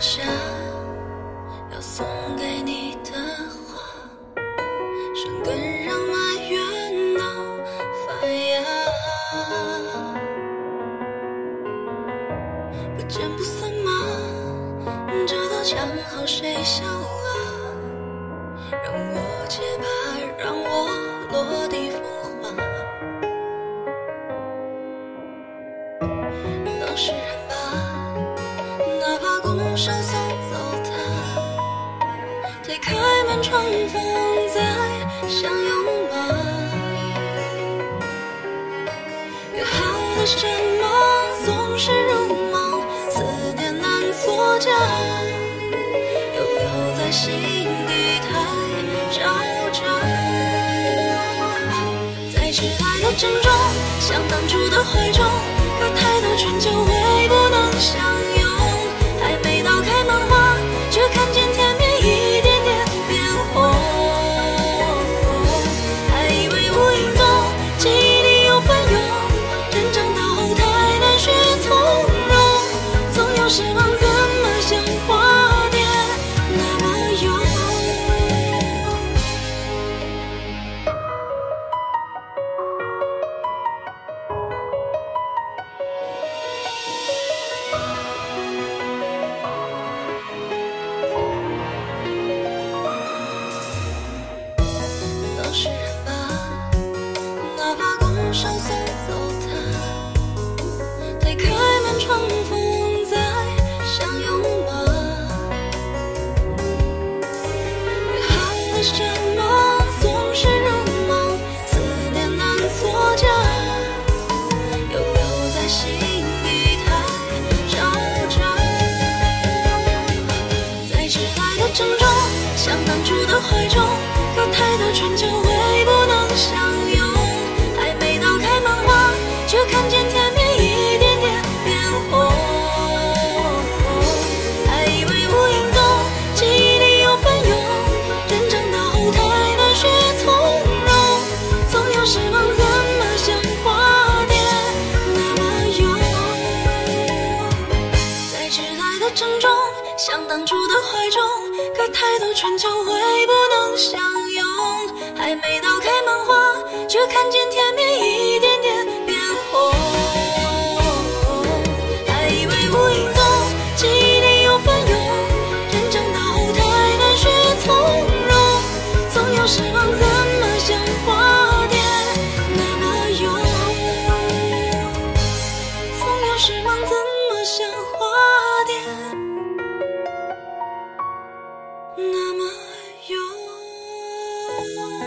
下要送给你的话，生根让埋怨都发芽。不见不散吗？这道墙好谁笑了？让推开门窗风再相拥吗？约好的什么总是如梦，思念难作假，又留在心底太招架。在挚爱的珍重，像当初的怀中，隔太多春秋会不能相拥。总有失望，怎么像花蝶那么勇？当事人吧，哪怕拱手送走他，推开门窗像当初的怀中，重，像当初的怀中，可太多春秋会不能相拥。还没到开满花，却看见天 Oh.